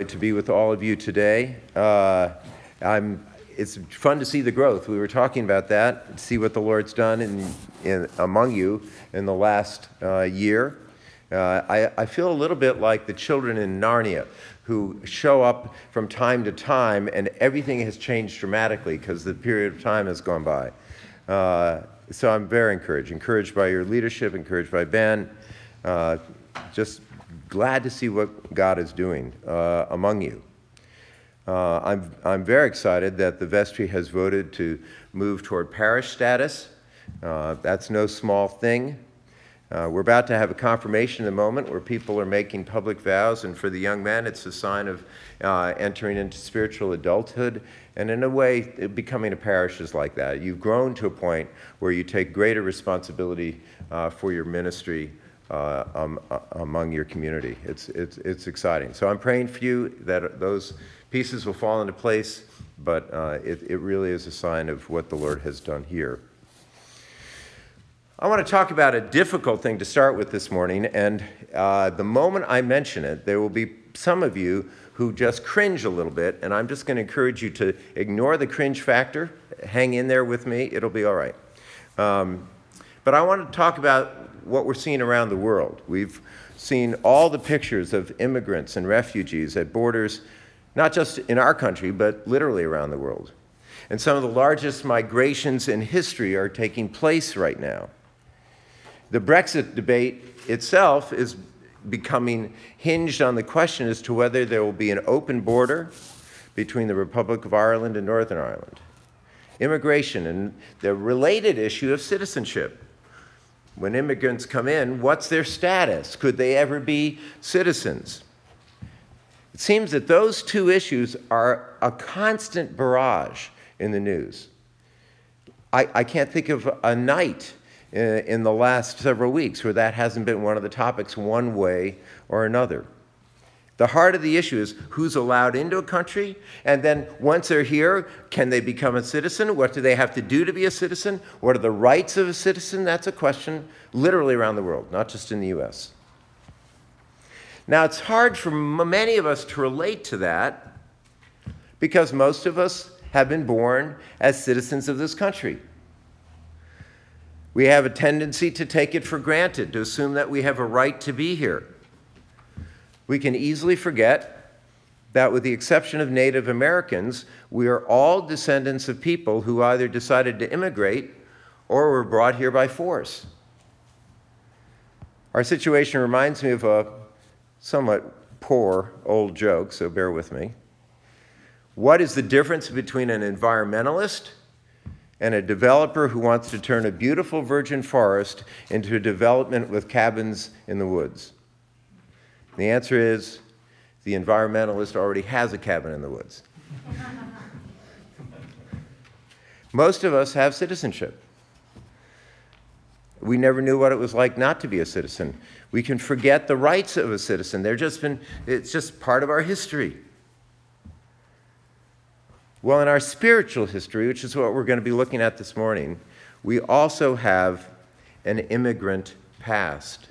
to be with all of you today. Uh, I'm, it's fun to see the growth. We were talking about that, see what the Lord's done in, in, among you in the last uh, year. Uh, I, I feel a little bit like the children in Narnia who show up from time to time and everything has changed dramatically because the period of time has gone by. Uh, so I'm very encouraged, encouraged by your leadership, encouraged by Ben. Uh, just glad to see what God is doing uh, among you. Uh, I'm, I'm very excited that the vestry has voted to move toward parish status. Uh, that's no small thing. Uh, we're about to have a confirmation in a moment where people are making public vows, and for the young men, it's a sign of uh, entering into spiritual adulthood. And in a way, becoming a parish is like that. You've grown to a point where you take greater responsibility uh, for your ministry uh, um, uh, among your community. It's, it's, it's exciting. So I'm praying for you that those pieces will fall into place, but uh, it, it really is a sign of what the Lord has done here. I want to talk about a difficult thing to start with this morning, and uh, the moment I mention it, there will be some of you who just cringe a little bit, and I'm just going to encourage you to ignore the cringe factor. Hang in there with me, it'll be all right. Um, but I want to talk about what we're seeing around the world. We've seen all the pictures of immigrants and refugees at borders, not just in our country, but literally around the world. And some of the largest migrations in history are taking place right now. The Brexit debate itself is becoming hinged on the question as to whether there will be an open border between the Republic of Ireland and Northern Ireland. Immigration and the related issue of citizenship when immigrants come in, what's their status? Could they ever be citizens? It seems that those two issues are a constant barrage in the news. I, I can't think of a night in, uh, in the last several weeks where that hasn't been one of the topics one way or another. The heart of the issue is who's allowed into a country, and then once they're here, can they become a citizen? What do they have to do to be a citizen? What are the rights of a citizen? That's a question literally around the world, not just in the US. Now, it's hard for many of us to relate to that because most of us have been born as citizens of this country. We have a tendency to take it for granted, to assume that we have a right to be here. We can easily forget that, with the exception of Native Americans, we are all descendants of people who either decided to immigrate or were brought here by force. Our situation reminds me of a somewhat poor old joke, so bear with me. What is the difference between an environmentalist and a developer who wants to turn a beautiful virgin forest into a development with cabins in the woods? The answer is the environmentalist already has a cabin in the woods. Most of us have citizenship. We never knew what it was like not to be a citizen. We can forget the rights of a citizen. They're just been, it's just part of our history. Well, in our spiritual history, which is what we're going to be looking at this morning, we also have an immigrant past.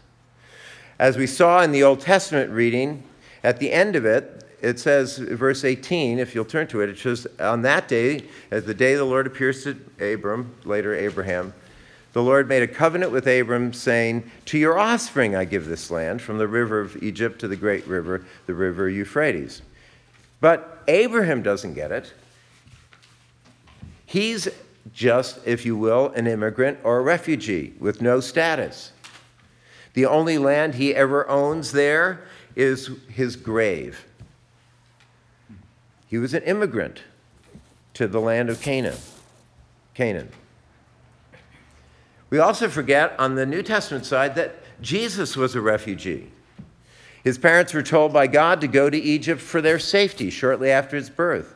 As we saw in the Old Testament reading, at the end of it, it says, verse 18, if you'll turn to it, it says, On that day, as the day the Lord appears to Abram, later Abraham, the Lord made a covenant with Abram, saying, To your offspring I give this land, from the river of Egypt to the great river, the river Euphrates. But Abraham doesn't get it. He's just, if you will, an immigrant or a refugee with no status. The only land he ever owns there is his grave. He was an immigrant to the land of Canaan. Canaan. We also forget on the New Testament side that Jesus was a refugee. His parents were told by God to go to Egypt for their safety shortly after his birth.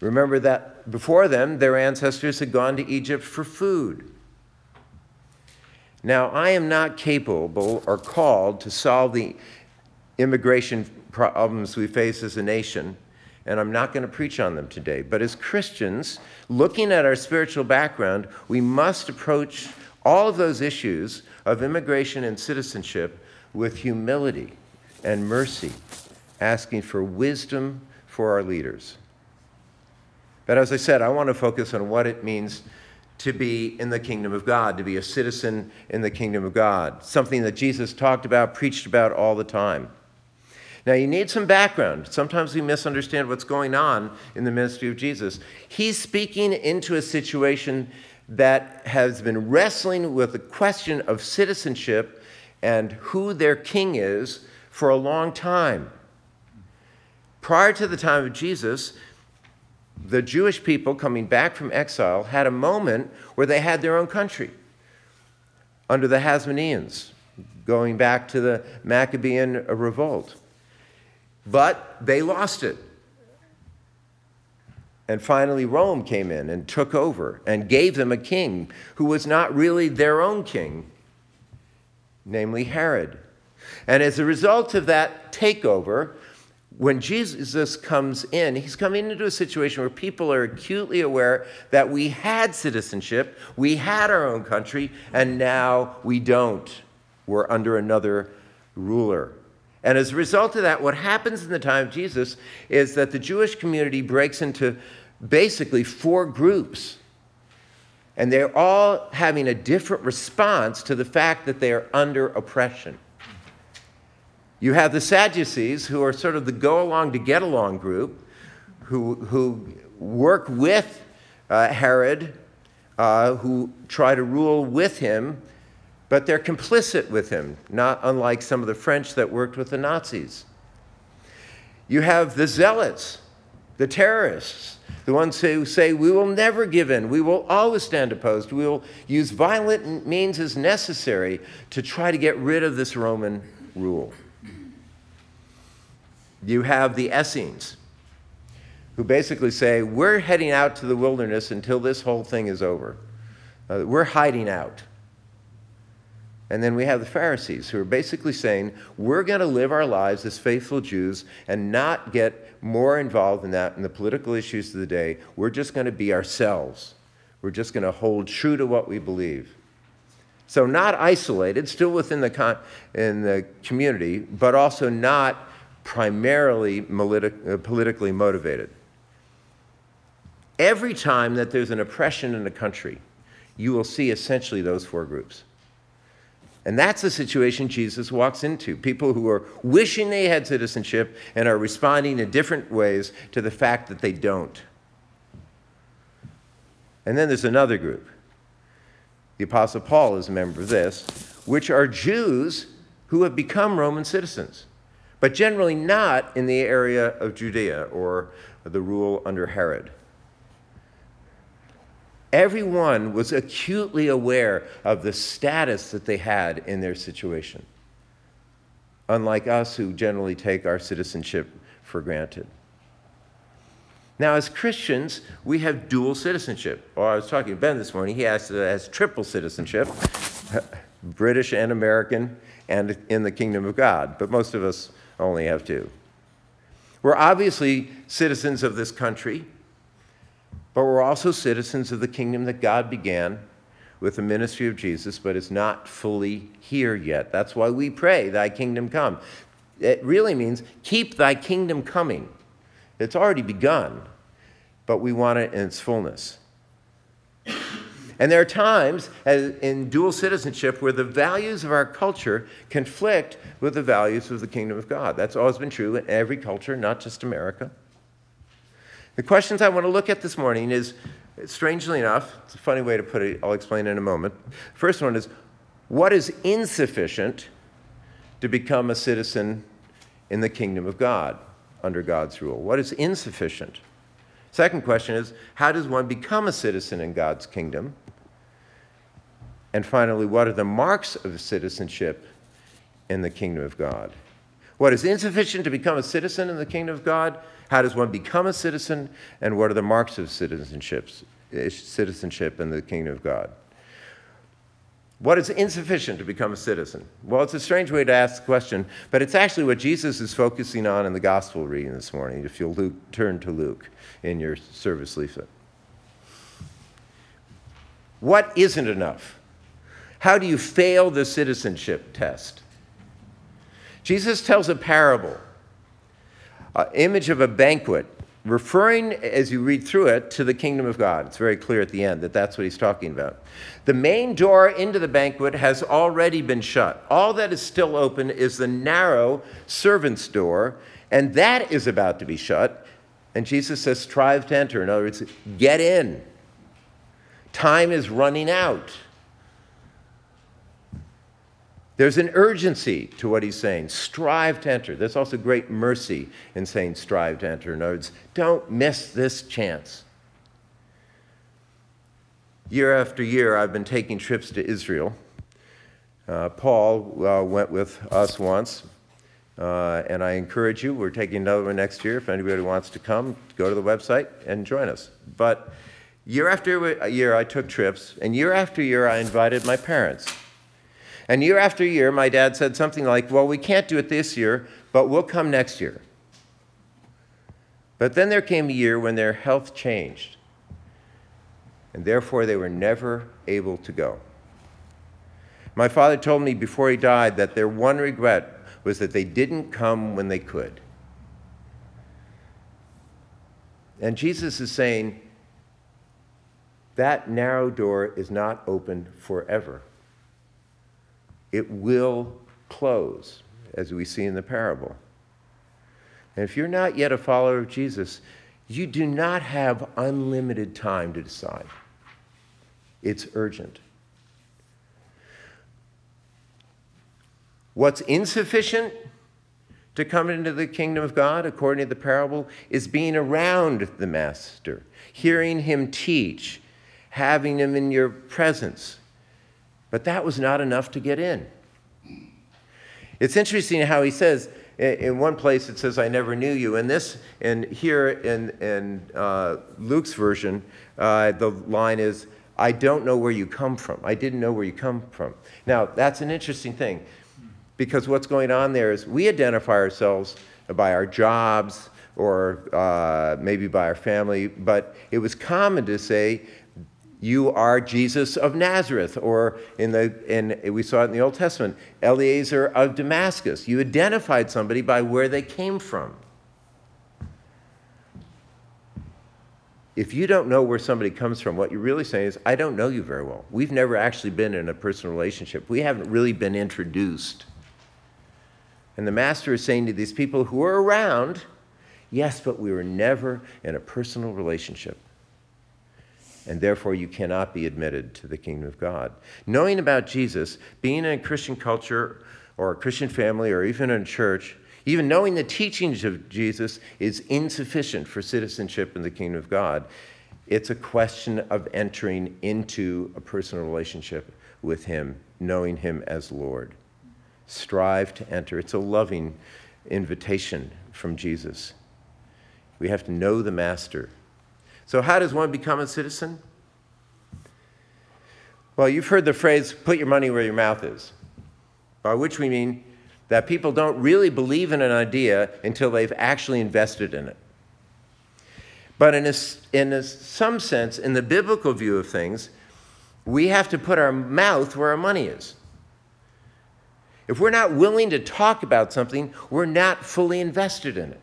Remember that before them, their ancestors had gone to Egypt for food. Now, I am not capable or called to solve the immigration problems we face as a nation, and I'm not going to preach on them today. But as Christians, looking at our spiritual background, we must approach all of those issues of immigration and citizenship with humility and mercy asking for wisdom for our leaders. But as I said, I want to focus on what it means to be in the kingdom of God, to be a citizen in the kingdom of God, something that Jesus talked about, preached about all the time. Now, you need some background. Sometimes we misunderstand what's going on in the ministry of Jesus. He's speaking into a situation that has been wrestling with the question of citizenship and who their king is for a long time. Prior to the time of Jesus, the Jewish people coming back from exile had a moment where they had their own country under the Hasmoneans, going back to the Maccabean revolt. But they lost it. And finally, Rome came in and took over and gave them a king who was not really their own king, namely Herod. And as a result of that takeover, when Jesus comes in, he's coming into a situation where people are acutely aware that we had citizenship, we had our own country, and now we don't. We're under another ruler. And as a result of that, what happens in the time of Jesus is that the Jewish community breaks into basically four groups. And they're all having a different response to the fact that they are under oppression. You have the Sadducees, who are sort of the go along to get along group, who, who work with uh, Herod, uh, who try to rule with him, but they're complicit with him, not unlike some of the French that worked with the Nazis. You have the zealots, the terrorists, the ones who say, We will never give in, we will always stand opposed, we will use violent means as necessary to try to get rid of this Roman rule. You have the Essenes, who basically say, We're heading out to the wilderness until this whole thing is over. Uh, we're hiding out. And then we have the Pharisees who are basically saying, we're going to live our lives as faithful Jews and not get more involved in that in the political issues of the day. We're just going to be ourselves. We're just going to hold true to what we believe. So, not isolated, still within the, con- in the community, but also not primarily uh, politically motivated. Every time that there's an oppression in a country, you will see essentially those four groups. And that's the situation Jesus walks into. People who are wishing they had citizenship and are responding in different ways to the fact that they don't. And then there's another group. The Apostle Paul is a member of this, which are Jews who have become Roman citizens, but generally not in the area of Judea or the rule under Herod. Everyone was acutely aware of the status that they had in their situation, unlike us who generally take our citizenship for granted. Now, as Christians, we have dual citizenship. Well, I was talking to Ben this morning, he has, has triple citizenship British and American, and in the kingdom of God, but most of us only have two. We're obviously citizens of this country but we're also citizens of the kingdom that God began with the ministry of Jesus, but is not fully here yet. That's why we pray, Thy kingdom come. It really means keep Thy kingdom coming. It's already begun, but we want it in its fullness. And there are times in dual citizenship where the values of our culture conflict with the values of the kingdom of God. That's always been true in every culture, not just America. The questions I want to look at this morning is, strangely enough, it's a funny way to put it, I'll explain in a moment. First one is, what is insufficient to become a citizen in the kingdom of God under God's rule? What is insufficient? Second question is, how does one become a citizen in God's kingdom? And finally, what are the marks of citizenship in the kingdom of God? What is insufficient to become a citizen in the kingdom of God? How does one become a citizen? And what are the marks of citizenships, eh, citizenship in the kingdom of God? What is insufficient to become a citizen? Well, it's a strange way to ask the question, but it's actually what Jesus is focusing on in the gospel reading this morning, if you'll Luke, turn to Luke in your service leaflet. What isn't enough? How do you fail the citizenship test? Jesus tells a parable uh, image of a banquet, referring, as you read through it, to the kingdom of God. It's very clear at the end that that's what he's talking about. The main door into the banquet has already been shut. All that is still open is the narrow servant's door, and that is about to be shut. And Jesus says, strive to enter. In other words, get in. Time is running out. There's an urgency to what he's saying. Strive to enter. There's also great mercy in saying strive to enter. In words, don't miss this chance. Year after year, I've been taking trips to Israel. Uh, Paul uh, went with us once, uh, and I encourage you, we're taking another one next year. If anybody wants to come, go to the website and join us. But year after year, I took trips, and year after year, I invited my parents. And year after year, my dad said something like, Well, we can't do it this year, but we'll come next year. But then there came a year when their health changed, and therefore they were never able to go. My father told me before he died that their one regret was that they didn't come when they could. And Jesus is saying that narrow door is not open forever it will close, as we see in the parable. And if you're not yet a follower of Jesus, you do not have unlimited time to decide. It's urgent. What's insufficient to come into the kingdom of God, according to the parable, is being around the Master, hearing him teach, having him in your presence, but that was not enough to get in. It's interesting how he says, in one place it says, I never knew you. And this, and here in, in uh, Luke's version, uh, the line is, I don't know where you come from. I didn't know where you come from. Now, that's an interesting thing because what's going on there is we identify ourselves by our jobs or uh, maybe by our family, but it was common to say, you are Jesus of Nazareth, or in the, in, we saw it in the Old Testament, Eliezer of Damascus. You identified somebody by where they came from. If you don't know where somebody comes from, what you're really saying is, I don't know you very well. We've never actually been in a personal relationship. We haven't really been introduced. And the master is saying to these people who are around, yes, but we were never in a personal relationship and therefore you cannot be admitted to the kingdom of God. Knowing about Jesus, being in a Christian culture or a Christian family or even in a church, even knowing the teachings of Jesus is insufficient for citizenship in the kingdom of God. It's a question of entering into a personal relationship with Him, knowing Him as Lord. Strive to enter. It's a loving invitation from Jesus. We have to know the Master so, how does one become a citizen? Well, you've heard the phrase, put your money where your mouth is, by which we mean that people don't really believe in an idea until they've actually invested in it. But in, a, in a, some sense, in the biblical view of things, we have to put our mouth where our money is. If we're not willing to talk about something, we're not fully invested in it.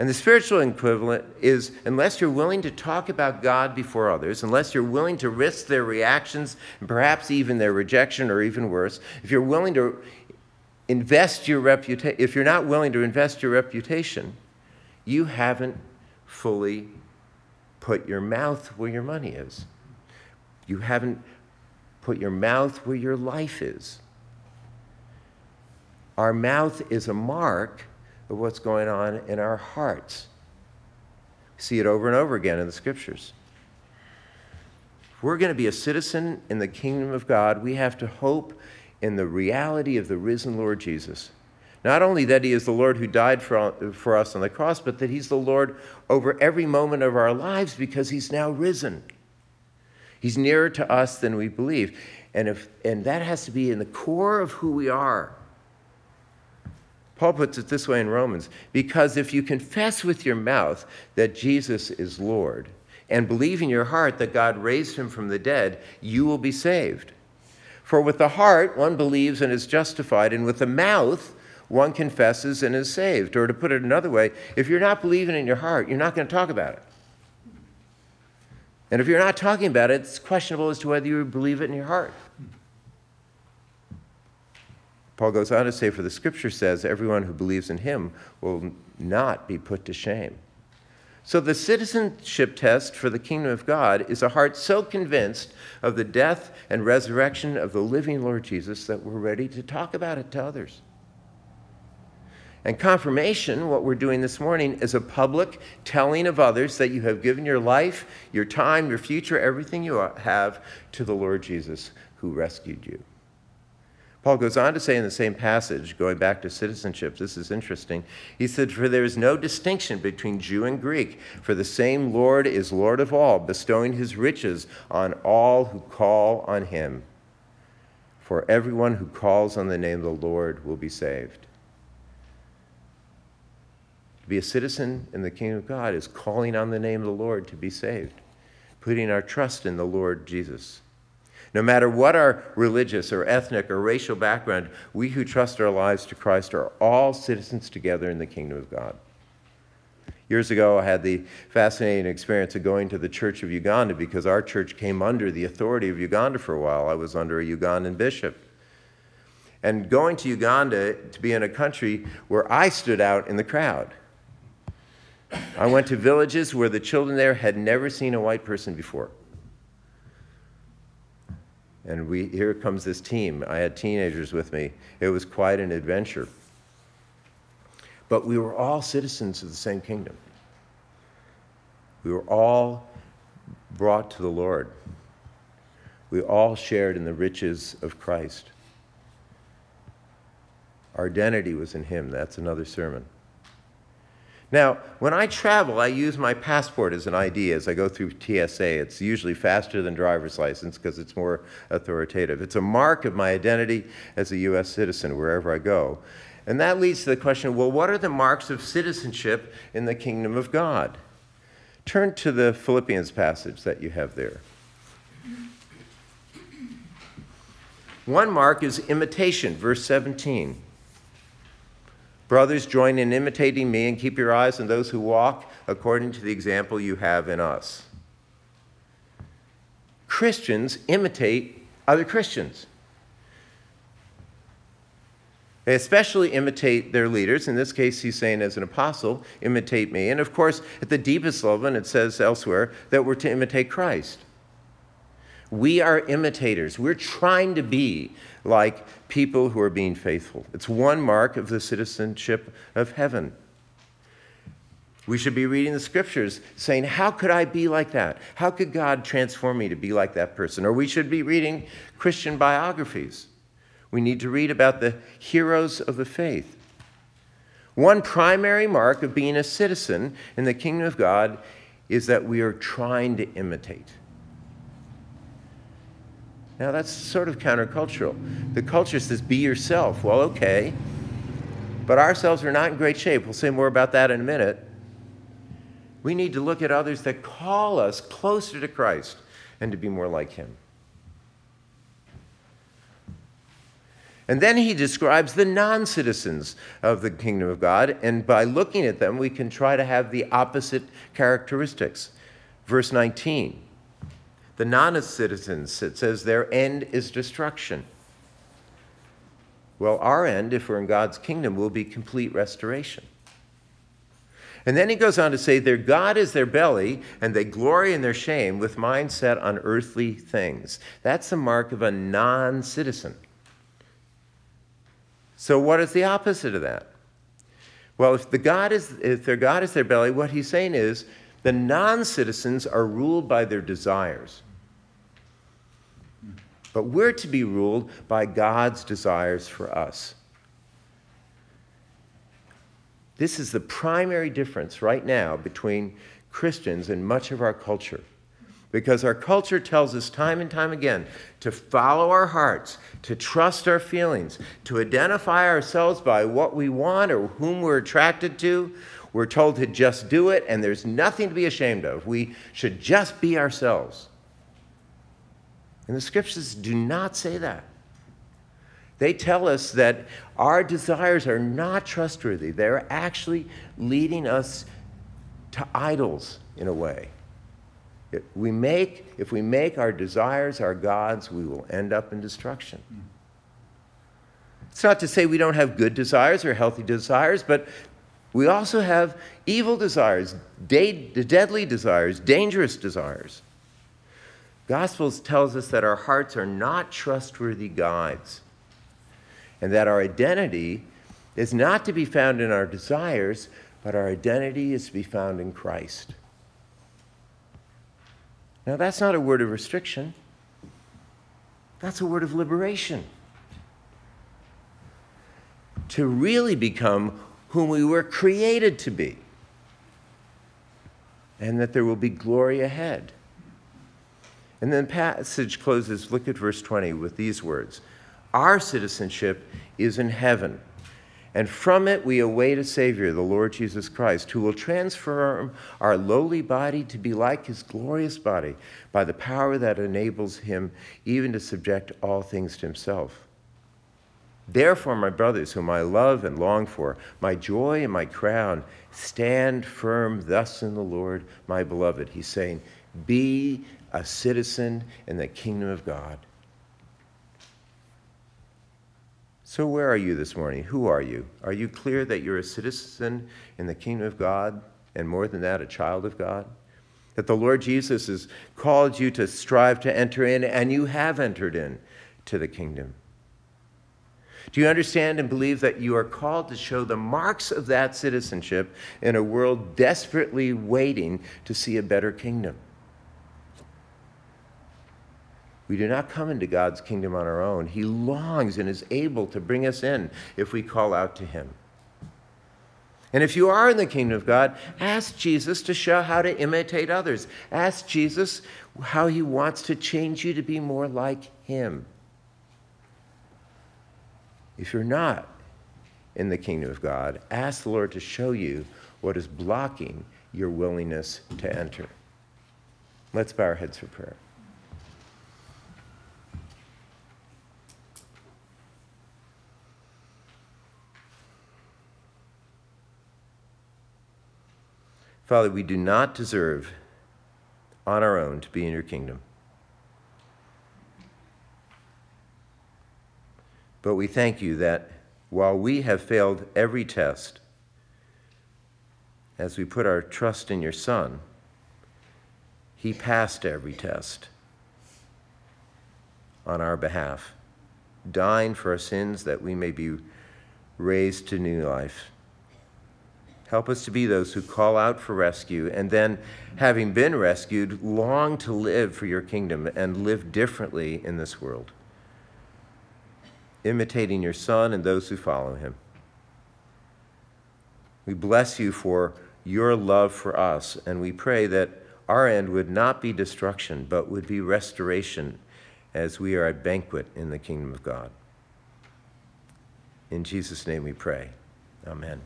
And the spiritual equivalent is unless you're willing to talk about God before others, unless you're willing to risk their reactions and perhaps even their rejection or even worse, if you're willing to invest your reputation, if you're not willing to invest your reputation, you haven't fully put your mouth where your money is. You haven't put your mouth where your life is. Our mouth is a mark of what's going on in our hearts. See it over and over again in the scriptures. If we're going to be a citizen in the kingdom of God, we have to hope in the reality of the risen Lord Jesus. Not only that he is the Lord who died for, for us on the cross, but that he's the Lord over every moment of our lives because he's now risen. He's nearer to us than we believe. And, if, and that has to be in the core of who we are. Paul puts it this way in Romans because if you confess with your mouth that Jesus is Lord and believe in your heart that God raised him from the dead, you will be saved. For with the heart one believes and is justified, and with the mouth one confesses and is saved. Or to put it another way, if you're not believing in your heart, you're not going to talk about it. And if you're not talking about it, it's questionable as to whether you believe it in your heart. Paul goes on to say, For the scripture says, everyone who believes in him will not be put to shame. So, the citizenship test for the kingdom of God is a heart so convinced of the death and resurrection of the living Lord Jesus that we're ready to talk about it to others. And confirmation, what we're doing this morning, is a public telling of others that you have given your life, your time, your future, everything you have to the Lord Jesus who rescued you. Paul goes on to say in the same passage, going back to citizenship, this is interesting. He said, For there is no distinction between Jew and Greek, for the same Lord is Lord of all, bestowing his riches on all who call on him. For everyone who calls on the name of the Lord will be saved. To be a citizen in the kingdom of God is calling on the name of the Lord to be saved, putting our trust in the Lord Jesus. No matter what our religious or ethnic or racial background, we who trust our lives to Christ are all citizens together in the kingdom of God. Years ago, I had the fascinating experience of going to the Church of Uganda because our church came under the authority of Uganda for a while. I was under a Ugandan bishop. And going to Uganda to be in a country where I stood out in the crowd. I went to villages where the children there had never seen a white person before. And we, here comes this team. I had teenagers with me. It was quite an adventure. But we were all citizens of the same kingdom. We were all brought to the Lord. We all shared in the riches of Christ. Our identity was in Him. That's another sermon. Now, when I travel, I use my passport as an ID as I go through TSA. It's usually faster than driver's license because it's more authoritative. It's a mark of my identity as a U.S. citizen wherever I go. And that leads to the question well, what are the marks of citizenship in the kingdom of God? Turn to the Philippians passage that you have there. One mark is imitation, verse 17. Brothers, join in imitating me and keep your eyes on those who walk according to the example you have in us. Christians imitate other Christians. They especially imitate their leaders. In this case, he's saying, as an apostle, imitate me. And of course, at the deepest level, and it says elsewhere, that we're to imitate Christ. We are imitators. We're trying to be like people who are being faithful. It's one mark of the citizenship of heaven. We should be reading the scriptures saying, How could I be like that? How could God transform me to be like that person? Or we should be reading Christian biographies. We need to read about the heroes of the faith. One primary mark of being a citizen in the kingdom of God is that we are trying to imitate. Now, that's sort of countercultural. The culture says, be yourself. Well, okay. But ourselves are not in great shape. We'll say more about that in a minute. We need to look at others that call us closer to Christ and to be more like Him. And then he describes the non citizens of the kingdom of God, and by looking at them, we can try to have the opposite characteristics. Verse 19 the non citizens, it says their end is destruction. Well, our end, if we're in God's kingdom, will be complete restoration. And then he goes on to say, Their God is their belly, and they glory in their shame with mind set on earthly things. That's the mark of a non citizen. So, what is the opposite of that? Well, if, the God is, if their God is their belly, what he's saying is the non citizens are ruled by their desires. But we're to be ruled by God's desires for us. This is the primary difference right now between Christians and much of our culture. Because our culture tells us time and time again to follow our hearts, to trust our feelings, to identify ourselves by what we want or whom we're attracted to. We're told to just do it, and there's nothing to be ashamed of. We should just be ourselves. And the scriptures do not say that. They tell us that our desires are not trustworthy. They're actually leading us to idols in a way. If we make, if we make our desires our gods, we will end up in destruction. It's not to say we don't have good desires or healthy desires, but we also have evil desires, de- deadly desires, dangerous desires. Gospels tells us that our hearts are not trustworthy guides and that our identity is not to be found in our desires, but our identity is to be found in Christ. Now, that's not a word of restriction, that's a word of liberation. To really become whom we were created to be, and that there will be glory ahead. And then the passage closes, look at verse 20 with these words Our citizenship is in heaven, and from it we await a Savior, the Lord Jesus Christ, who will transform our lowly body to be like his glorious body by the power that enables him even to subject all things to himself. Therefore, my brothers, whom I love and long for, my joy and my crown, stand firm thus in the Lord, my beloved. He's saying, Be a citizen in the kingdom of God. So, where are you this morning? Who are you? Are you clear that you're a citizen in the kingdom of God, and more than that, a child of God? That the Lord Jesus has called you to strive to enter in, and you have entered in to the kingdom. Do you understand and believe that you are called to show the marks of that citizenship in a world desperately waiting to see a better kingdom? We do not come into God's kingdom on our own. He longs and is able to bring us in if we call out to Him. And if you are in the kingdom of God, ask Jesus to show how to imitate others. Ask Jesus how He wants to change you to be more like Him. If you're not in the kingdom of God, ask the Lord to show you what is blocking your willingness to enter. Let's bow our heads for prayer. Father, we do not deserve on our own to be in your kingdom. But we thank you that while we have failed every test, as we put our trust in your Son, he passed every test on our behalf, dying for our sins that we may be raised to new life. Help us to be those who call out for rescue and then, having been rescued, long to live for your kingdom and live differently in this world imitating your Son and those who follow him. We bless you for your love for us, and we pray that our end would not be destruction, but would be restoration as we are at banquet in the kingdom of God. In Jesus' name we pray. Amen.